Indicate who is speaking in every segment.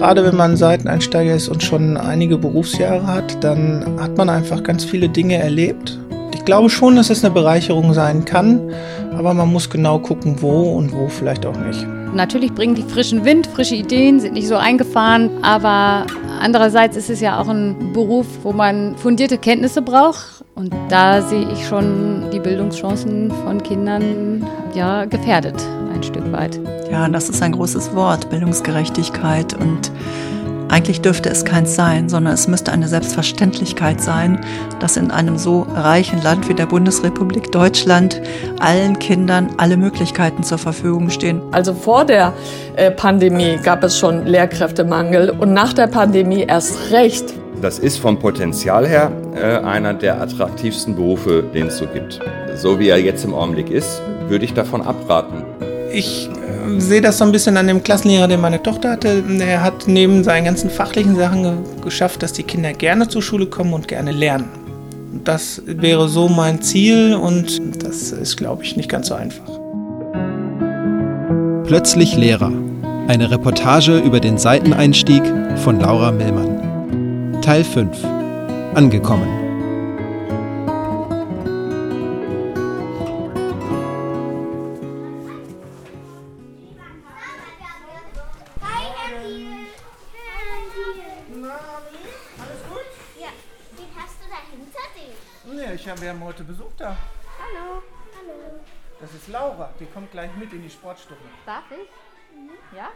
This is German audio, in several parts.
Speaker 1: Gerade wenn man Seiteneinsteiger ist und schon einige Berufsjahre hat, dann hat man einfach ganz viele Dinge erlebt. Ich glaube schon, dass es eine Bereicherung sein kann, aber man muss genau gucken, wo und wo vielleicht auch nicht.
Speaker 2: Natürlich bringen die frischen Wind, frische Ideen, sind nicht so eingefahren, aber andererseits ist es ja auch ein Beruf, wo man fundierte Kenntnisse braucht und da sehe ich schon die Bildungschancen von Kindern ja gefährdet ein Stück weit.
Speaker 3: Ja, das ist ein großes Wort, Bildungsgerechtigkeit und eigentlich dürfte es keins sein, sondern es müsste eine Selbstverständlichkeit sein, dass in einem so reichen Land wie der Bundesrepublik Deutschland allen Kindern alle Möglichkeiten zur Verfügung stehen.
Speaker 4: Also vor der äh, Pandemie gab es schon Lehrkräftemangel und nach der Pandemie erst recht.
Speaker 5: Das ist vom Potenzial her äh, einer der attraktivsten Berufe, den es so gibt. So wie er jetzt im Augenblick ist, würde ich davon abraten.
Speaker 1: Ich sehe das so ein bisschen an dem Klassenlehrer, den meine Tochter hatte. Er hat neben seinen ganzen fachlichen Sachen ge geschafft, dass die Kinder gerne zur Schule kommen und gerne lernen. Das wäre so mein Ziel und das ist, glaube ich, nicht ganz so einfach.
Speaker 6: Plötzlich Lehrer. Eine Reportage über den Seiteneinstieg von Laura Millmann. Teil 5. Angekommen.
Speaker 1: Wir haben heute Besuch da.
Speaker 7: Hallo. Hallo.
Speaker 1: Das ist Laura, die kommt gleich mit in die Sportstunde.
Speaker 7: Darf ich? Mhm. Ja?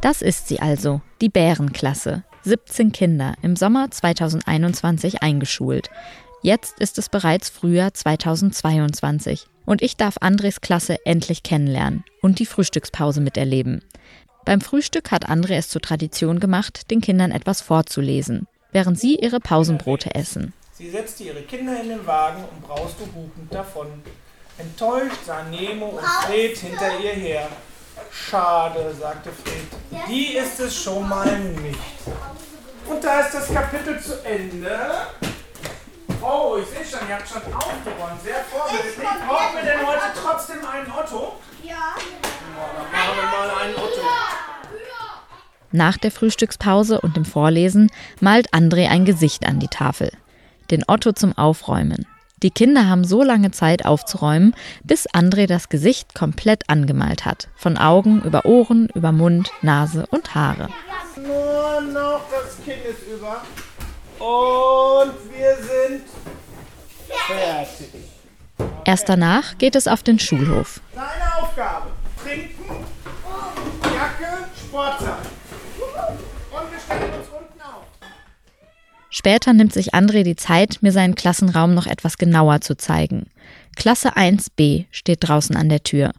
Speaker 8: Das ist sie also, die Bärenklasse. 17 Kinder, im Sommer 2021 eingeschult. Jetzt ist es bereits Frühjahr 2022 und ich darf Andres Klasse endlich kennenlernen und die Frühstückspause miterleben. Beim Frühstück hat André es zur Tradition gemacht, den Kindern etwas vorzulesen, während sie ihre Pausenbrote essen.
Speaker 1: Sie setzte ihre Kinder in den Wagen und brauste hupend davon. Enttäuscht sah Nemo und Fred hinter ihr her. Schade, sagte Fred. Die ist es schon mal nicht. Und da ist das Kapitel zu Ende. Oh, ich sehe schon, ihr habt schon aufgeräumt. Sehr vorbildlich. Brauchen wir denn heute trotzdem einen Otto? Ja. dann machen wir mal einen Otto.
Speaker 8: Nach der Frühstückspause und dem Vorlesen malt André ein Gesicht an die Tafel den Otto zum Aufräumen. Die Kinder haben so lange Zeit aufzuräumen, bis André das Gesicht komplett angemalt hat. Von Augen über Ohren, über Mund, Nase und Haare.
Speaker 1: Nur noch das Kind ist über. Und wir sind fertig.
Speaker 8: Erst danach geht es auf den Schulhof.
Speaker 1: Deine Aufgabe: Trinken, Jacke, Sportsack. Und wir stellen uns
Speaker 8: Später nimmt sich André die Zeit, mir seinen Klassenraum noch etwas genauer zu zeigen. Klasse 1b steht draußen an der Tür.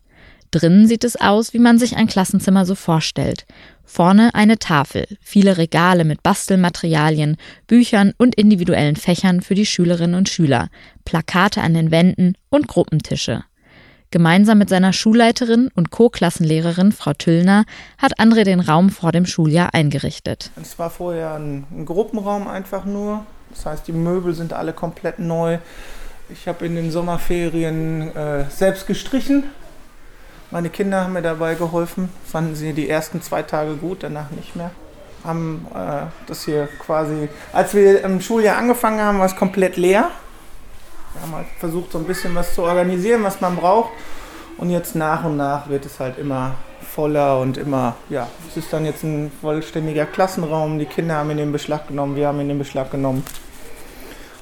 Speaker 8: Drinnen sieht es aus, wie man sich ein Klassenzimmer so vorstellt. Vorne eine Tafel, viele Regale mit Bastelmaterialien, Büchern und individuellen Fächern für die Schülerinnen und Schüler, Plakate an den Wänden und Gruppentische. Gemeinsam mit seiner Schulleiterin und Co-Klassenlehrerin Frau Tüllner hat André den Raum vor dem Schuljahr eingerichtet.
Speaker 1: Es war vorher ein, ein Gruppenraum einfach nur. Das heißt, die Möbel sind alle komplett neu. Ich habe in den Sommerferien äh, selbst gestrichen. Meine Kinder haben mir dabei geholfen. Fanden sie die ersten zwei Tage gut, danach nicht mehr. Haben äh, das hier quasi, als wir im Schuljahr angefangen haben, war es komplett leer. Wir haben halt versucht, so ein bisschen was zu organisieren, was man braucht. Und jetzt nach und nach wird es halt immer voller und immer, ja, es ist dann jetzt ein vollständiger Klassenraum. Die Kinder haben ihn in den Beschlag genommen, wir haben ihn in den Beschlag genommen.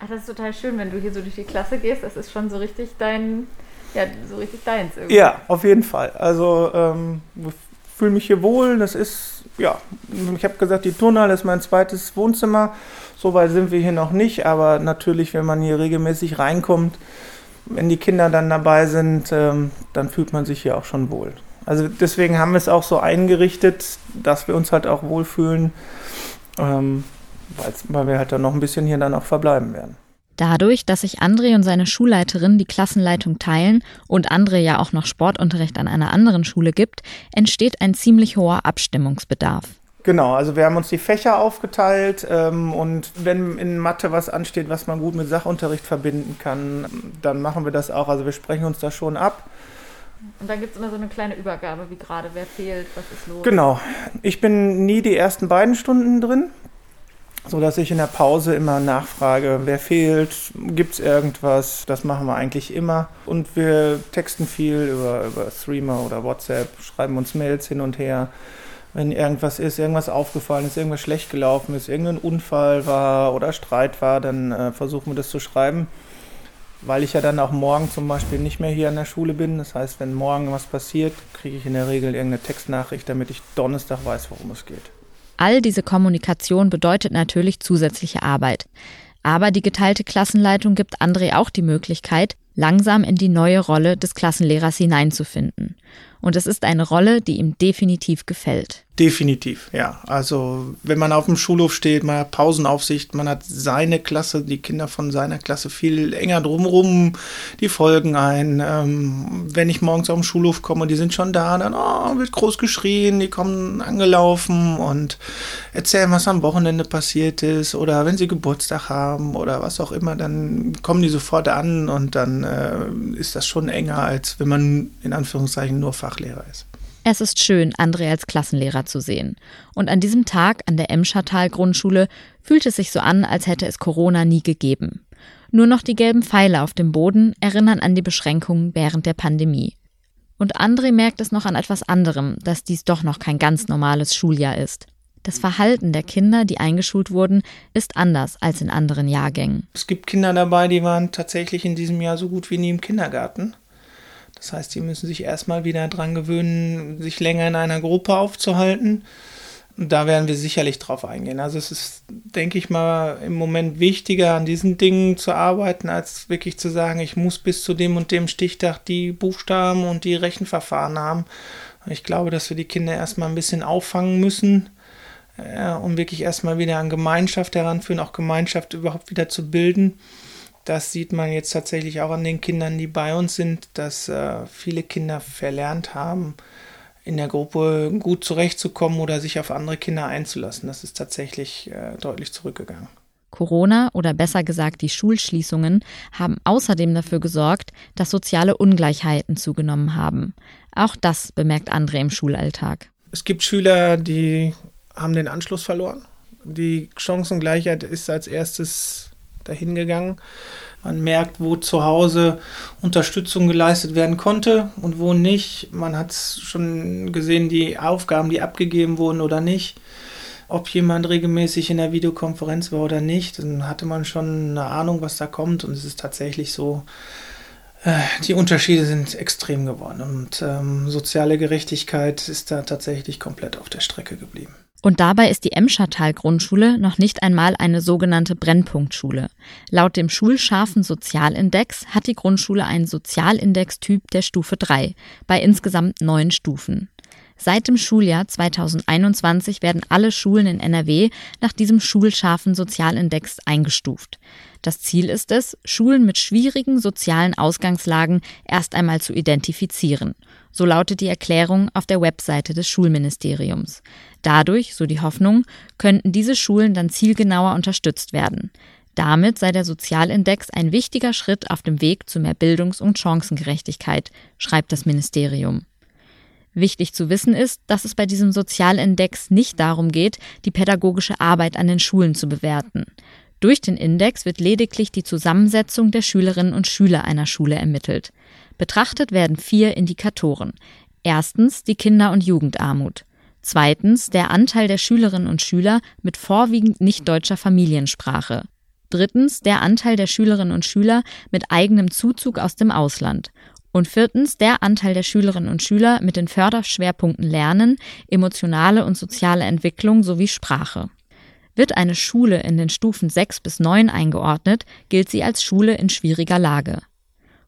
Speaker 2: Ach, das ist total schön, wenn du hier so durch die Klasse gehst. Das ist schon so richtig dein, ja, so richtig deins irgendwie.
Speaker 1: Ja, auf jeden Fall. Also, ähm, ich fühle mich hier wohl. Das ist, ja, ich habe gesagt, die Turnhalle ist mein zweites Wohnzimmer. So weit sind wir hier noch nicht, aber natürlich, wenn man hier regelmäßig reinkommt, wenn die Kinder dann dabei sind, ähm, dann fühlt man sich hier auch schon wohl. Also deswegen haben wir es auch so eingerichtet, dass wir uns halt auch wohlfühlen, ähm, weil wir halt dann noch ein bisschen hier dann auch verbleiben werden.
Speaker 8: Dadurch, dass sich André und seine Schulleiterin die Klassenleitung teilen und André ja auch noch Sportunterricht an einer anderen Schule gibt, entsteht ein ziemlich hoher Abstimmungsbedarf.
Speaker 1: Genau, also wir haben uns die Fächer aufgeteilt ähm, und wenn in Mathe was ansteht, was man gut mit Sachunterricht verbinden kann, dann machen wir das auch. Also wir sprechen uns da schon ab.
Speaker 9: Und dann gibt es immer so eine kleine Übergabe, wie gerade, wer fehlt, was ist los.
Speaker 1: Genau. Ich bin nie die ersten beiden Stunden drin, sodass ich in der Pause immer nachfrage, wer fehlt, gibt es irgendwas. Das machen wir eigentlich immer. Und wir texten viel über, über Streamer oder WhatsApp, schreiben uns Mails hin und her. Wenn irgendwas ist, irgendwas aufgefallen ist, irgendwas schlecht gelaufen ist, irgendein Unfall war oder Streit war, dann äh, versuchen wir das zu schreiben weil ich ja dann auch morgen zum Beispiel nicht mehr hier an der Schule bin. Das heißt, wenn morgen was passiert, kriege ich in der Regel irgendeine Textnachricht, damit ich Donnerstag weiß, worum es geht.
Speaker 8: All diese Kommunikation bedeutet natürlich zusätzliche Arbeit. Aber die geteilte Klassenleitung gibt André auch die Möglichkeit, langsam in die neue Rolle des Klassenlehrers hineinzufinden. Und es ist eine Rolle, die ihm definitiv gefällt.
Speaker 1: Definitiv, ja. Also wenn man auf dem Schulhof steht, man hat Pausenaufsicht, man hat seine Klasse, die Kinder von seiner Klasse viel enger drumrum, die folgen ein. Ähm, wenn ich morgens auf den Schulhof komme und die sind schon da, dann oh, wird groß geschrien, die kommen angelaufen und erzählen, was am Wochenende passiert ist oder wenn sie Geburtstag haben oder was auch immer, dann kommen die sofort an und dann äh, ist das schon enger, als wenn man in Anführungszeichen nur Fachlehrer ist.
Speaker 8: Es ist schön, André als Klassenlehrer zu sehen. Und an diesem Tag an der Emschertal Grundschule fühlt es sich so an, als hätte es Corona nie gegeben. Nur noch die gelben Pfeile auf dem Boden erinnern an die Beschränkungen während der Pandemie. Und André merkt es noch an etwas anderem, dass dies doch noch kein ganz normales Schuljahr ist. Das Verhalten der Kinder, die eingeschult wurden, ist anders als in anderen Jahrgängen.
Speaker 1: Es gibt Kinder dabei, die waren tatsächlich in diesem Jahr so gut wie nie im Kindergarten. Das heißt, die müssen sich erstmal wieder dran gewöhnen, sich länger in einer Gruppe aufzuhalten. Und da werden wir sicherlich drauf eingehen. Also es ist, denke ich mal, im Moment wichtiger, an diesen Dingen zu arbeiten, als wirklich zu sagen, ich muss bis zu dem und dem Stichtag die Buchstaben und die Rechenverfahren haben. Ich glaube, dass wir die Kinder erstmal ein bisschen auffangen müssen, äh, um wirklich erstmal wieder an Gemeinschaft heranführen, auch Gemeinschaft überhaupt wieder zu bilden. Das sieht man jetzt tatsächlich auch an den Kindern, die bei uns sind, dass äh, viele Kinder verlernt haben, in der Gruppe gut zurechtzukommen oder sich auf andere Kinder einzulassen. Das ist tatsächlich äh, deutlich zurückgegangen.
Speaker 8: Corona oder besser gesagt die Schulschließungen haben außerdem dafür gesorgt, dass soziale Ungleichheiten zugenommen haben. Auch das bemerkt André im Schulalltag.
Speaker 1: Es gibt Schüler, die haben den Anschluss verloren. Die Chancengleichheit ist als erstes dahingegangen. Man merkt, wo zu Hause Unterstützung geleistet werden konnte und wo nicht. Man hat schon gesehen, die Aufgaben, die abgegeben wurden oder nicht. Ob jemand regelmäßig in der Videokonferenz war oder nicht, dann hatte man schon eine Ahnung, was da kommt. Und es ist tatsächlich so, äh, die Unterschiede sind extrem geworden. Und ähm, soziale Gerechtigkeit ist da tatsächlich komplett auf der Strecke geblieben.
Speaker 8: Und dabei ist die Emschertal Grundschule noch nicht einmal eine sogenannte Brennpunktschule. Laut dem schulscharfen Sozialindex hat die Grundschule einen Sozialindex-Typ der Stufe 3 bei insgesamt neun Stufen. Seit dem Schuljahr 2021 werden alle Schulen in NRW nach diesem schulscharfen Sozialindex eingestuft. Das Ziel ist es, Schulen mit schwierigen sozialen Ausgangslagen erst einmal zu identifizieren so lautet die Erklärung auf der Webseite des Schulministeriums. Dadurch, so die Hoffnung, könnten diese Schulen dann zielgenauer unterstützt werden. Damit sei der Sozialindex ein wichtiger Schritt auf dem Weg zu mehr Bildungs- und Chancengerechtigkeit, schreibt das Ministerium. Wichtig zu wissen ist, dass es bei diesem Sozialindex nicht darum geht, die pädagogische Arbeit an den Schulen zu bewerten. Durch den Index wird lediglich die Zusammensetzung der Schülerinnen und Schüler einer Schule ermittelt. Betrachtet werden vier Indikatoren. Erstens die Kinder- und Jugendarmut. Zweitens der Anteil der Schülerinnen und Schüler mit vorwiegend nicht deutscher Familiensprache. Drittens der Anteil der Schülerinnen und Schüler mit eigenem Zuzug aus dem Ausland. Und viertens der Anteil der Schülerinnen und Schüler mit den Förderschwerpunkten Lernen, emotionale und soziale Entwicklung sowie Sprache. Wird eine Schule in den Stufen 6 bis 9 eingeordnet, gilt sie als Schule in schwieriger Lage.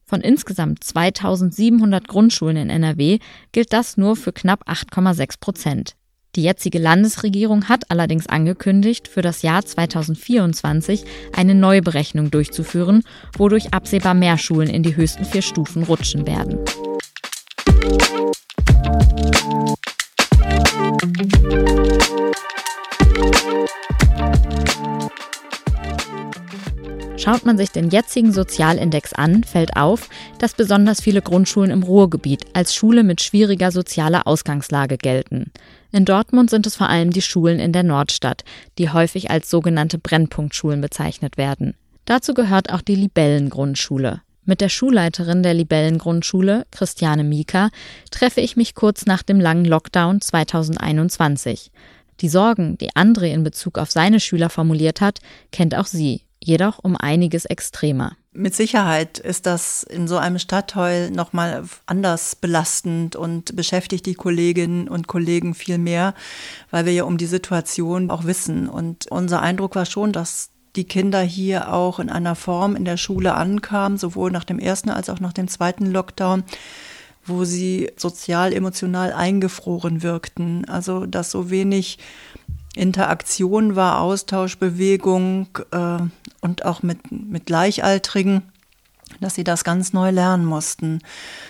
Speaker 8: Von insgesamt 2700 Grundschulen in NRW gilt das nur für knapp 8,6 Prozent. Die jetzige Landesregierung hat allerdings angekündigt, für das Jahr 2024 eine Neuberechnung durchzuführen, wodurch absehbar mehr Schulen in die höchsten vier Stufen rutschen werden. Schaut man sich den jetzigen Sozialindex an, fällt auf, dass besonders viele Grundschulen im Ruhrgebiet als Schule mit schwieriger sozialer Ausgangslage gelten. In Dortmund sind es vor allem die Schulen in der Nordstadt, die häufig als sogenannte Brennpunktschulen bezeichnet werden. Dazu gehört auch die Libellengrundschule. Mit der Schulleiterin der Libellengrundschule, Christiane Mika, treffe ich mich kurz nach dem langen Lockdown 2021. Die Sorgen, die André in Bezug auf seine Schüler formuliert hat, kennt auch sie, jedoch um einiges extremer.
Speaker 3: Mit Sicherheit ist das in so einem Stadtteil nochmal anders belastend und beschäftigt die Kolleginnen und Kollegen viel mehr, weil wir ja um die Situation auch wissen. Und unser Eindruck war schon, dass die Kinder hier auch in einer Form in der Schule ankamen, sowohl nach dem ersten als auch nach dem zweiten Lockdown, wo sie sozial, emotional eingefroren wirkten. Also dass so wenig Interaktion war, Austausch, Bewegung äh, und auch mit, mit Gleichaltrigen dass sie das ganz neu lernen mussten.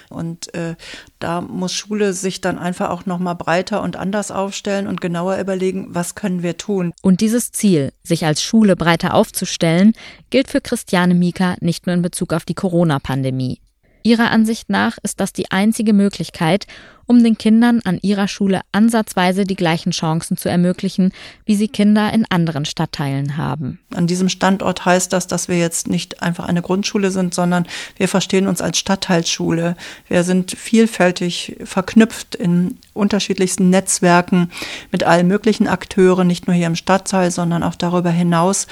Speaker 3: Und äh, da muss Schule sich dann einfach auch noch mal breiter und anders aufstellen und genauer überlegen, was können wir tun.
Speaker 8: Und dieses Ziel, sich als Schule breiter aufzustellen, gilt für Christiane Mika nicht nur in Bezug auf die Corona-Pandemie. Ihrer Ansicht nach ist das die einzige Möglichkeit, um den Kindern an ihrer Schule ansatzweise die gleichen Chancen zu ermöglichen, wie sie Kinder in anderen Stadtteilen haben.
Speaker 3: An diesem Standort heißt das, dass wir jetzt nicht einfach eine Grundschule sind, sondern wir verstehen uns als Stadtteilschule. Wir sind vielfältig verknüpft in unterschiedlichsten Netzwerken mit allen möglichen Akteuren, nicht nur hier im Stadtteil, sondern auch darüber hinaus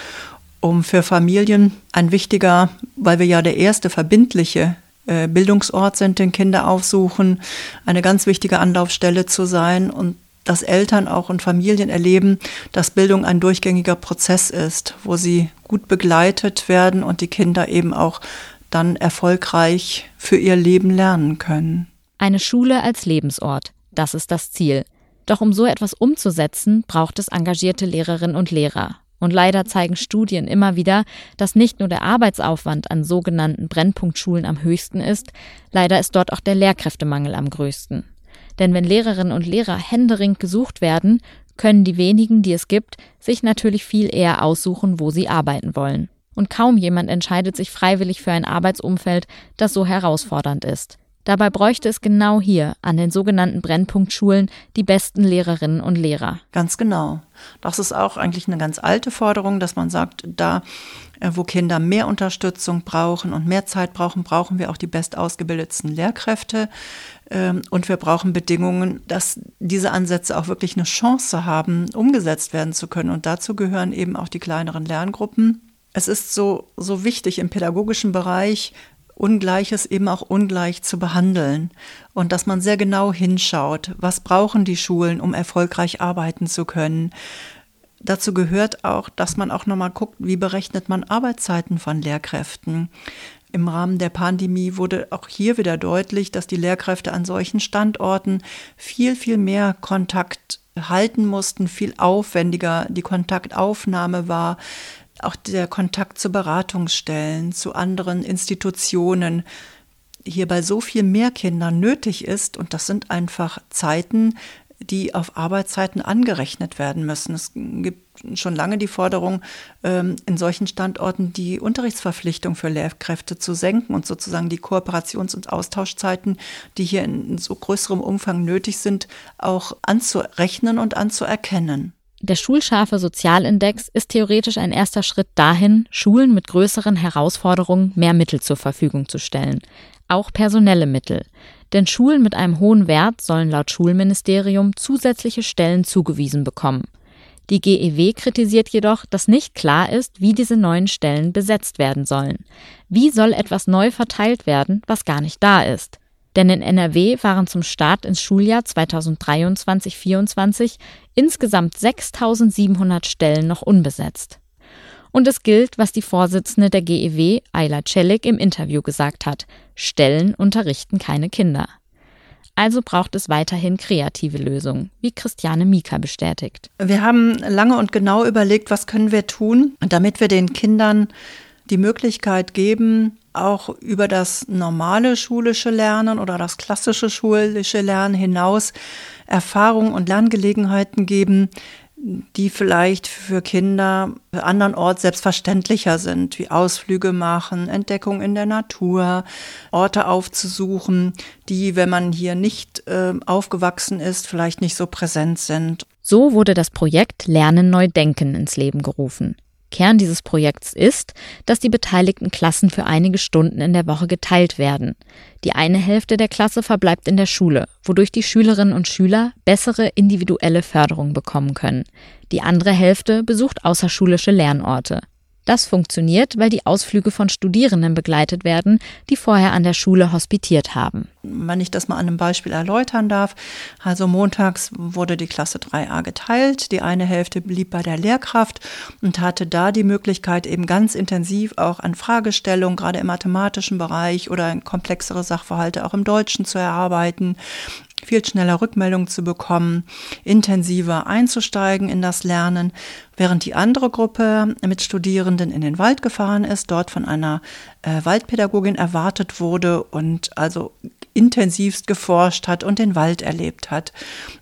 Speaker 3: um für Familien ein wichtiger, weil wir ja der erste verbindliche äh, Bildungsort sind, den Kinder aufsuchen, eine ganz wichtige Anlaufstelle zu sein und dass Eltern auch und Familien erleben, dass Bildung ein durchgängiger Prozess ist, wo sie gut begleitet werden und die Kinder eben auch dann erfolgreich für ihr Leben lernen können.
Speaker 8: Eine Schule als Lebensort, das ist das Ziel. Doch um so etwas umzusetzen, braucht es engagierte Lehrerinnen und Lehrer. Und leider zeigen Studien immer wieder, dass nicht nur der Arbeitsaufwand an sogenannten Brennpunktschulen am höchsten ist, leider ist dort auch der Lehrkräftemangel am größten. Denn wenn Lehrerinnen und Lehrer händeringend gesucht werden, können die wenigen, die es gibt, sich natürlich viel eher aussuchen, wo sie arbeiten wollen. Und kaum jemand entscheidet sich freiwillig für ein Arbeitsumfeld, das so herausfordernd ist. Dabei bräuchte es genau hier, an den sogenannten Brennpunktschulen, die besten Lehrerinnen und Lehrer.
Speaker 3: Ganz genau. Das ist auch eigentlich eine ganz alte Forderung, dass man sagt, da, äh, wo Kinder mehr Unterstützung brauchen und mehr Zeit brauchen, brauchen wir auch die bestausgebildetsten Lehrkräfte. Ähm, und wir brauchen Bedingungen, dass diese Ansätze auch wirklich eine Chance haben, umgesetzt werden zu können. Und dazu gehören eben auch die kleineren Lerngruppen. Es ist so, so wichtig im pädagogischen Bereich, Ungleiches eben auch ungleich zu behandeln und dass man sehr genau hinschaut, was brauchen die Schulen, um erfolgreich arbeiten zu können. Dazu gehört auch, dass man auch nochmal guckt, wie berechnet man Arbeitszeiten von Lehrkräften. Im Rahmen der Pandemie wurde auch hier wieder deutlich, dass die Lehrkräfte an solchen Standorten viel, viel mehr Kontakt halten mussten, viel aufwendiger die Kontaktaufnahme war, auch der Kontakt zu Beratungsstellen, zu anderen Institutionen hier bei so viel mehr Kindern nötig ist. Und das sind einfach Zeiten, die auf Arbeitszeiten angerechnet werden müssen. Es gibt schon lange die Forderung, ähm, in solchen Standorten die Unterrichtsverpflichtung für Lehrkräfte zu senken und sozusagen die Kooperations- und Austauschzeiten, die hier in so größerem Umfang nötig sind, auch anzurechnen und anzuerkennen.
Speaker 8: Der schulscharfe Sozialindex ist theoretisch ein erster Schritt dahin, Schulen mit größeren Herausforderungen mehr Mittel zur Verfügung zu stellen, auch personelle Mittel. Denn Schulen mit einem hohen Wert sollen laut Schulministerium zusätzliche Stellen zugewiesen bekommen. Die GEW kritisiert jedoch, dass nicht klar ist, wie diese neuen Stellen besetzt werden sollen. Wie soll etwas neu verteilt werden, was gar nicht da ist? Denn in NRW waren zum Start ins Schuljahr 2023-24 insgesamt 6700 Stellen noch unbesetzt. Und es gilt, was die Vorsitzende der GEW, Ayla Celik, im Interview gesagt hat. Stellen unterrichten keine Kinder. Also braucht es weiterhin kreative Lösungen, wie Christiane Mika bestätigt.
Speaker 3: Wir haben lange und genau überlegt, was können wir tun, damit wir den Kindern die Möglichkeit geben, auch über das normale schulische Lernen oder das klassische schulische Lernen hinaus Erfahrungen und Lerngelegenheiten geben, die vielleicht für Kinder andernorts selbstverständlicher sind, wie Ausflüge machen, Entdeckung in der Natur, Orte aufzusuchen, die, wenn man hier nicht äh, aufgewachsen ist, vielleicht nicht so präsent sind.
Speaker 8: So wurde das Projekt Lernen neu denken ins Leben gerufen. Kern dieses Projekts ist, dass die beteiligten Klassen für einige Stunden in der Woche geteilt werden. Die eine Hälfte der Klasse verbleibt in der Schule, wodurch die Schülerinnen und Schüler bessere individuelle Förderung bekommen können. Die andere Hälfte besucht außerschulische Lernorte. Das funktioniert, weil die Ausflüge von Studierenden begleitet werden, die vorher an der Schule hospitiert haben.
Speaker 3: Wenn ich das mal an einem Beispiel erläutern darf. Also montags wurde die Klasse 3a geteilt. Die eine Hälfte blieb bei der Lehrkraft und hatte da die Möglichkeit, eben ganz intensiv auch an Fragestellungen, gerade im mathematischen Bereich oder komplexere Sachverhalte auch im Deutschen zu erarbeiten viel schneller Rückmeldungen zu bekommen, intensiver einzusteigen in das Lernen, während die andere Gruppe mit Studierenden in den Wald gefahren ist, dort von einer äh, Waldpädagogin erwartet wurde und also intensivst geforscht hat und den Wald erlebt hat.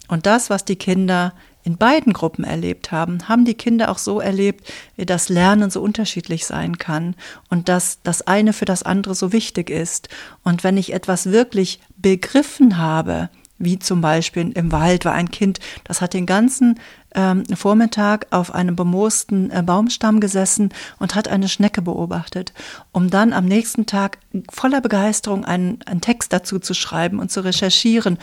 Speaker 3: Und das, was die Kinder in beiden Gruppen erlebt haben, haben die Kinder auch so erlebt, wie das Lernen so unterschiedlich sein kann und dass das eine für das andere so wichtig ist. Und wenn ich etwas wirklich begriffen habe, wie zum Beispiel im Wald war ein Kind, das hat den ganzen ähm, Vormittag auf einem bemoosten äh, Baumstamm gesessen und hat eine Schnecke beobachtet, um dann am nächsten Tag voller Begeisterung einen, einen Text dazu zu schreiben und zu recherchieren.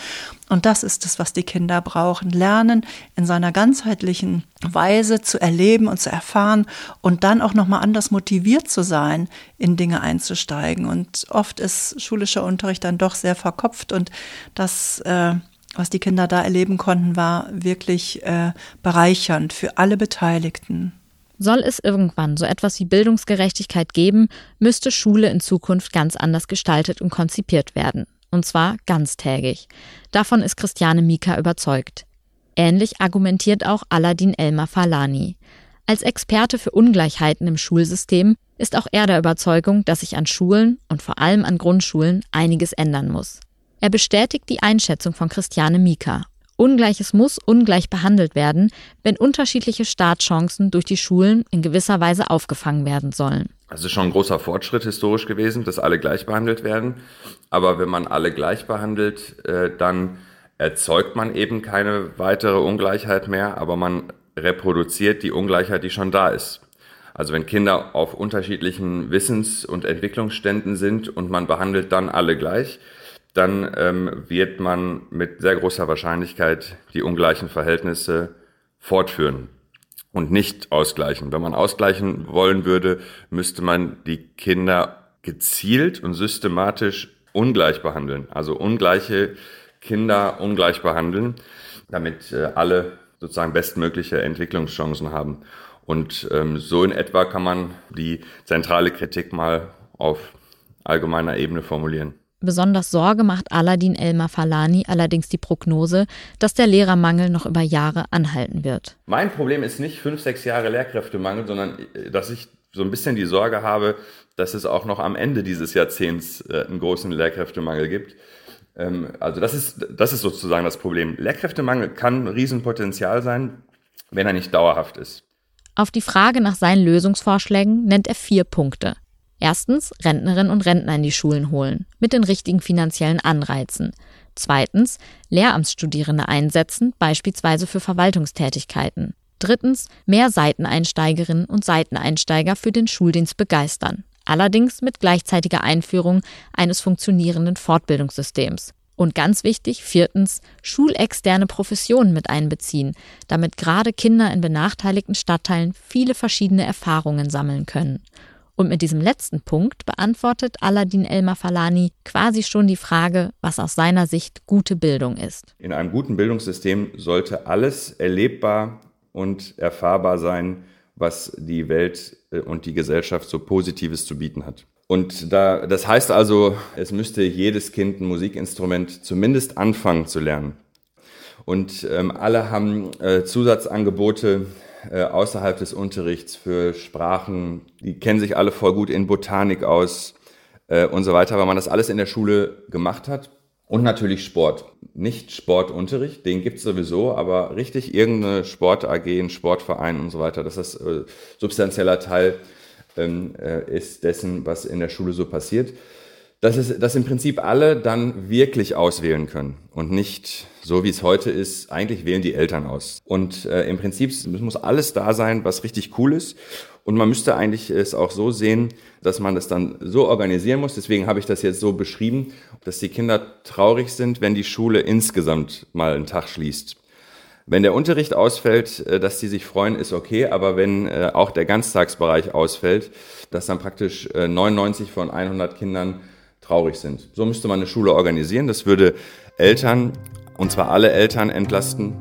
Speaker 3: Und das ist es, was die Kinder brauchen. Lernen in seiner ganzheitlichen Weise zu erleben und zu erfahren und dann auch nochmal anders motiviert zu sein, in Dinge einzusteigen. Und oft ist schulischer Unterricht dann doch sehr verkopft und das äh, was die Kinder da erleben konnten, war wirklich äh, bereichernd für alle Beteiligten.
Speaker 8: Soll es irgendwann so etwas wie Bildungsgerechtigkeit geben, müsste Schule in Zukunft ganz anders gestaltet und konzipiert werden. Und zwar ganztägig. Davon ist Christiane Mika überzeugt. Ähnlich argumentiert auch Aladin Elmar Falani. Als Experte für Ungleichheiten im Schulsystem ist auch er der Überzeugung, dass sich an Schulen und vor allem an Grundschulen einiges ändern muss. Er bestätigt die Einschätzung von Christiane Mika. Ungleiches muss ungleich behandelt werden, wenn unterschiedliche Startchancen durch die Schulen in gewisser Weise aufgefangen werden sollen.
Speaker 5: Es ist schon ein großer Fortschritt historisch gewesen, dass alle gleich behandelt werden. Aber wenn man alle gleich behandelt, äh, dann erzeugt man eben keine weitere Ungleichheit mehr, aber man reproduziert die Ungleichheit, die schon da ist. Also wenn Kinder auf unterschiedlichen Wissens- und Entwicklungsständen sind und man behandelt dann alle gleich, dann ähm, wird man mit sehr großer Wahrscheinlichkeit die ungleichen Verhältnisse fortführen und nicht ausgleichen. Wenn man ausgleichen wollen würde, müsste man die Kinder gezielt und systematisch ungleich behandeln. Also ungleiche Kinder ungleich behandeln, damit äh, alle sozusagen bestmögliche Entwicklungschancen haben. Und ähm, so in etwa kann man die zentrale Kritik mal auf allgemeiner Ebene formulieren.
Speaker 8: Besonders Sorge macht Aladin Elmar Falani allerdings die Prognose, dass der Lehrermangel noch über Jahre anhalten wird.
Speaker 5: Mein Problem ist nicht fünf, sechs Jahre Lehrkräftemangel, sondern äh, dass ich so ein bisschen die Sorge habe, dass es auch noch am Ende dieses Jahrzehnts äh, einen großen Lehrkräftemangel gibt. Ähm, also das ist, das ist sozusagen das Problem. Lehrkräftemangel kann ein Riesenpotenzial sein, wenn er nicht dauerhaft ist.
Speaker 8: Auf die Frage nach seinen Lösungsvorschlägen nennt er vier Punkte. Erstens Rentnerinnen und Rentner in die Schulen holen, mit den richtigen finanziellen Anreizen. Zweitens Lehramtsstudierende einsetzen, beispielsweise für Verwaltungstätigkeiten. Drittens mehr Seiteneinsteigerinnen und Seiteneinsteiger für den Schuldienst begeistern. Allerdings mit gleichzeitiger Einführung eines funktionierenden Fortbildungssystems. Und ganz wichtig, viertens, schulexterne Professionen mit einbeziehen, damit gerade Kinder in benachteiligten Stadtteilen viele verschiedene Erfahrungen sammeln können. Und mit diesem letzten Punkt beantwortet Aladin Elmar Falani quasi schon die Frage, was aus seiner Sicht gute Bildung ist.
Speaker 5: In einem guten Bildungssystem sollte alles erlebbar und erfahrbar sein, was die Welt äh, und die Gesellschaft so Positives zu bieten hat. Und da, das heißt also, es müsste jedes Kind ein Musikinstrument zumindest anfangen zu lernen. Und ähm, alle haben äh, Zusatzangebote äh, außerhalb des Unterrichts für Sprachen. Die kennen sich alle voll gut in Botanik aus äh, und so weiter, weil man das alles in der Schule gemacht hat. Und natürlich Sport. Nicht Sportunterricht, den gibt's sowieso, aber richtig irgendeine Sport-AG, ein Sportverein und so weiter, dass das äh, substanzieller Teil ähm, äh, ist dessen, was in der Schule so passiert. Dass, es, dass im Prinzip alle dann wirklich auswählen können und nicht so wie es heute ist, eigentlich wählen die Eltern aus. Und äh, im Prinzip muss alles da sein, was richtig cool ist. Und man müsste eigentlich es auch so sehen, dass man das dann so organisieren muss. Deswegen habe ich das jetzt so beschrieben, dass die Kinder traurig sind, wenn die Schule insgesamt mal einen Tag schließt. Wenn der Unterricht ausfällt, äh, dass die sich freuen, ist okay, aber wenn äh, auch der Ganztagsbereich ausfällt, dass dann praktisch 99 äh, von 100 Kindern traurig sind. So müsste man eine Schule organisieren. Das würde Eltern, und zwar alle Eltern entlasten,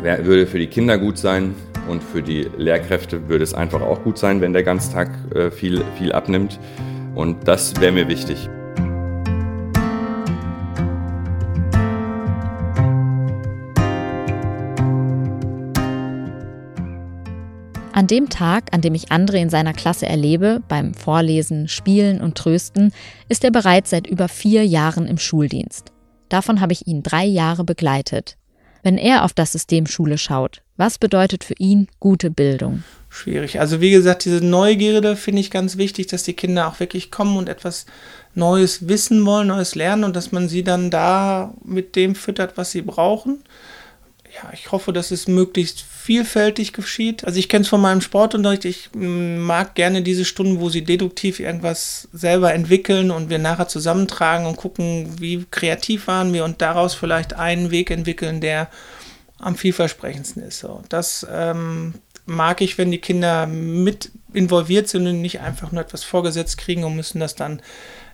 Speaker 5: würde für die Kinder gut sein und für die Lehrkräfte würde es einfach auch gut sein, wenn der Ganztag äh, viel, viel abnimmt. Und das wäre mir wichtig.
Speaker 8: An dem Tag, an dem ich André in seiner Klasse erlebe, beim Vorlesen, Spielen und Trösten, ist er bereits seit über vier Jahren im Schuldienst. Davon habe ich ihn drei Jahre begleitet. Wenn er auf das System Schule schaut, was bedeutet für ihn gute Bildung?
Speaker 1: Schwierig. Also wie gesagt, diese Neugierde finde ich ganz wichtig, dass die Kinder auch wirklich kommen und etwas Neues wissen wollen, Neues lernen und dass man sie dann da mit dem füttert, was sie brauchen ja, ich hoffe, dass es möglichst vielfältig geschieht. Also ich kenne es von meinem Sportunterricht. Ich mm, mag gerne diese Stunden, wo sie deduktiv irgendwas selber entwickeln und wir nachher zusammentragen und gucken, wie kreativ waren wir und daraus vielleicht einen Weg entwickeln, der am vielversprechendsten ist. So, das ähm, mag ich, wenn die Kinder mit involviert sind und nicht einfach nur etwas vorgesetzt kriegen und müssen das dann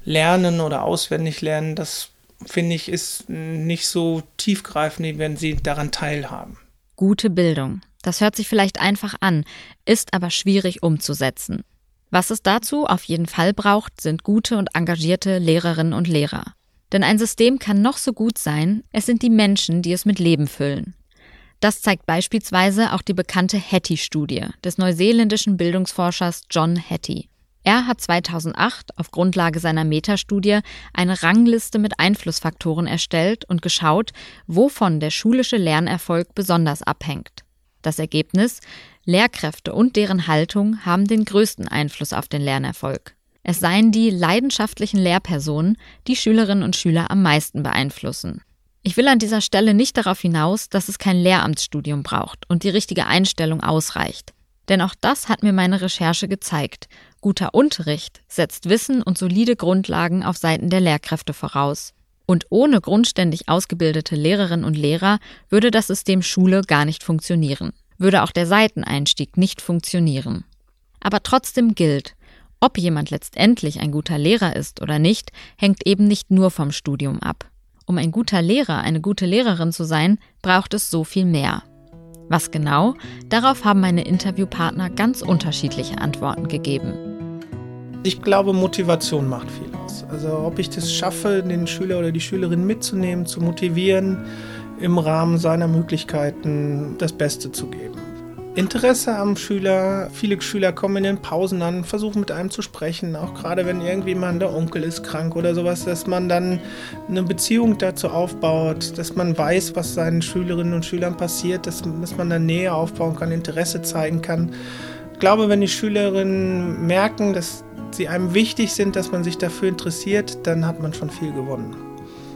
Speaker 1: lernen oder auswendig lernen. Das finde ich, ist nicht so tiefgreifend, wenn sie daran teilhaben.
Speaker 8: Gute Bildung. Das hört sich vielleicht einfach an, ist aber schwierig umzusetzen. Was es dazu auf jeden Fall braucht, sind gute und engagierte Lehrerinnen und Lehrer. Denn ein System kann noch so gut sein, es sind die Menschen, die es mit Leben füllen. Das zeigt beispielsweise auch die bekannte Hattie-Studie des neuseeländischen Bildungsforschers John Hattie. Er hat 2008 auf Grundlage seiner Metastudie eine Rangliste mit Einflussfaktoren erstellt und geschaut, wovon der schulische Lernerfolg besonders abhängt. Das Ergebnis Lehrkräfte und deren Haltung haben den größten Einfluss auf den Lernerfolg. Es seien die leidenschaftlichen Lehrpersonen, die Schülerinnen und Schüler am meisten beeinflussen. Ich will an dieser Stelle nicht darauf hinaus, dass es kein Lehramtsstudium braucht und die richtige Einstellung ausreicht. Denn auch das hat mir meine Recherche gezeigt Guter Unterricht setzt Wissen und solide Grundlagen auf Seiten der Lehrkräfte voraus. Und ohne grundständig ausgebildete Lehrerinnen und Lehrer würde das System Schule gar nicht funktionieren, würde auch der Seiteneinstieg nicht funktionieren. Aber trotzdem gilt, ob jemand letztendlich ein guter Lehrer ist oder nicht, hängt eben nicht nur vom Studium ab. Um ein guter Lehrer, eine gute Lehrerin zu sein, braucht es so viel mehr. Was genau? Darauf haben meine Interviewpartner ganz unterschiedliche Antworten gegeben.
Speaker 1: Ich glaube, Motivation macht viel aus. Also ob ich das schaffe, den Schüler oder die Schülerin mitzunehmen, zu motivieren, im Rahmen seiner Möglichkeiten das Beste zu geben. Interesse am Schüler. Viele Schüler kommen in den Pausen an, versuchen mit einem zu sprechen, auch gerade wenn irgendwie mal der Onkel ist krank oder sowas, dass man dann eine Beziehung dazu aufbaut, dass man weiß, was seinen Schülerinnen und Schülern passiert, dass, dass man dann Nähe aufbauen kann, Interesse zeigen kann. Ich glaube, wenn die Schülerinnen merken, dass sie einem wichtig sind, dass man sich dafür interessiert, dann hat man schon viel gewonnen.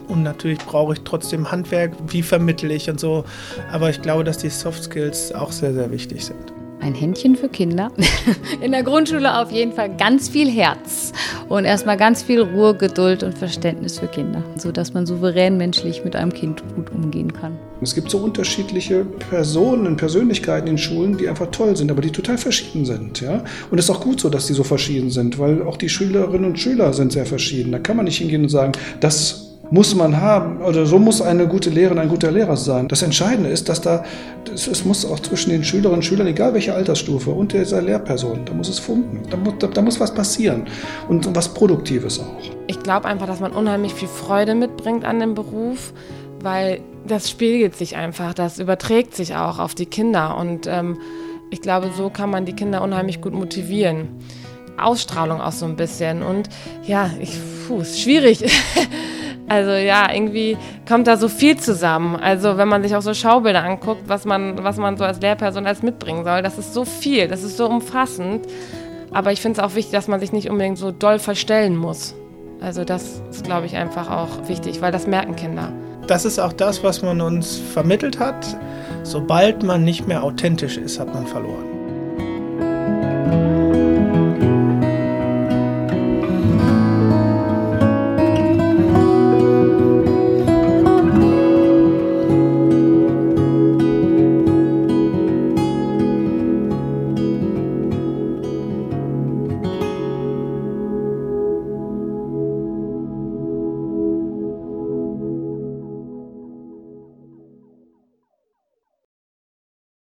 Speaker 1: Und natürlich brauche ich trotzdem Handwerk, wie vermittle ich und so. Aber ich glaube, dass die Soft Skills auch sehr, sehr wichtig sind
Speaker 2: ein Händchen für Kinder. In der Grundschule auf jeden Fall ganz viel Herz und erstmal ganz viel Ruhe, Geduld und Verständnis für Kinder, sodass man souverän menschlich mit einem Kind gut umgehen kann.
Speaker 10: Es gibt so unterschiedliche Personen, Persönlichkeiten in Schulen, die einfach toll sind, aber die total verschieden sind. Ja? Und es ist auch gut so, dass die so verschieden sind, weil auch die Schülerinnen und Schüler sind sehr verschieden. Da kann man nicht hingehen und sagen, das muss man haben, oder so muss eine gute Lehrerin ein guter Lehrer sein. Das Entscheidende ist, dass da, es muss auch zwischen den Schülerinnen und Schülern, egal welche Altersstufe, und dieser Lehrperson, da muss es funken. Da, da, da muss was passieren und was Produktives auch.
Speaker 11: Ich glaube einfach, dass man unheimlich viel Freude mitbringt an dem Beruf, weil das spiegelt sich einfach, das überträgt sich auch auf die Kinder und ähm, ich glaube, so kann man die Kinder unheimlich gut motivieren. Ausstrahlung auch so ein bisschen und ja, ich, puh, ist schwierig. Also ja, irgendwie kommt da so viel zusammen. Also wenn man sich auch so Schaubilder anguckt, was man, was man so als Lehrperson als mitbringen soll, das ist so viel, das ist so umfassend. Aber ich finde es auch wichtig, dass man sich nicht unbedingt so doll verstellen muss. Also das ist, glaube ich, einfach auch wichtig, weil das merken Kinder.
Speaker 1: Das ist auch das, was man uns vermittelt hat. Sobald man nicht mehr authentisch ist, hat man verloren.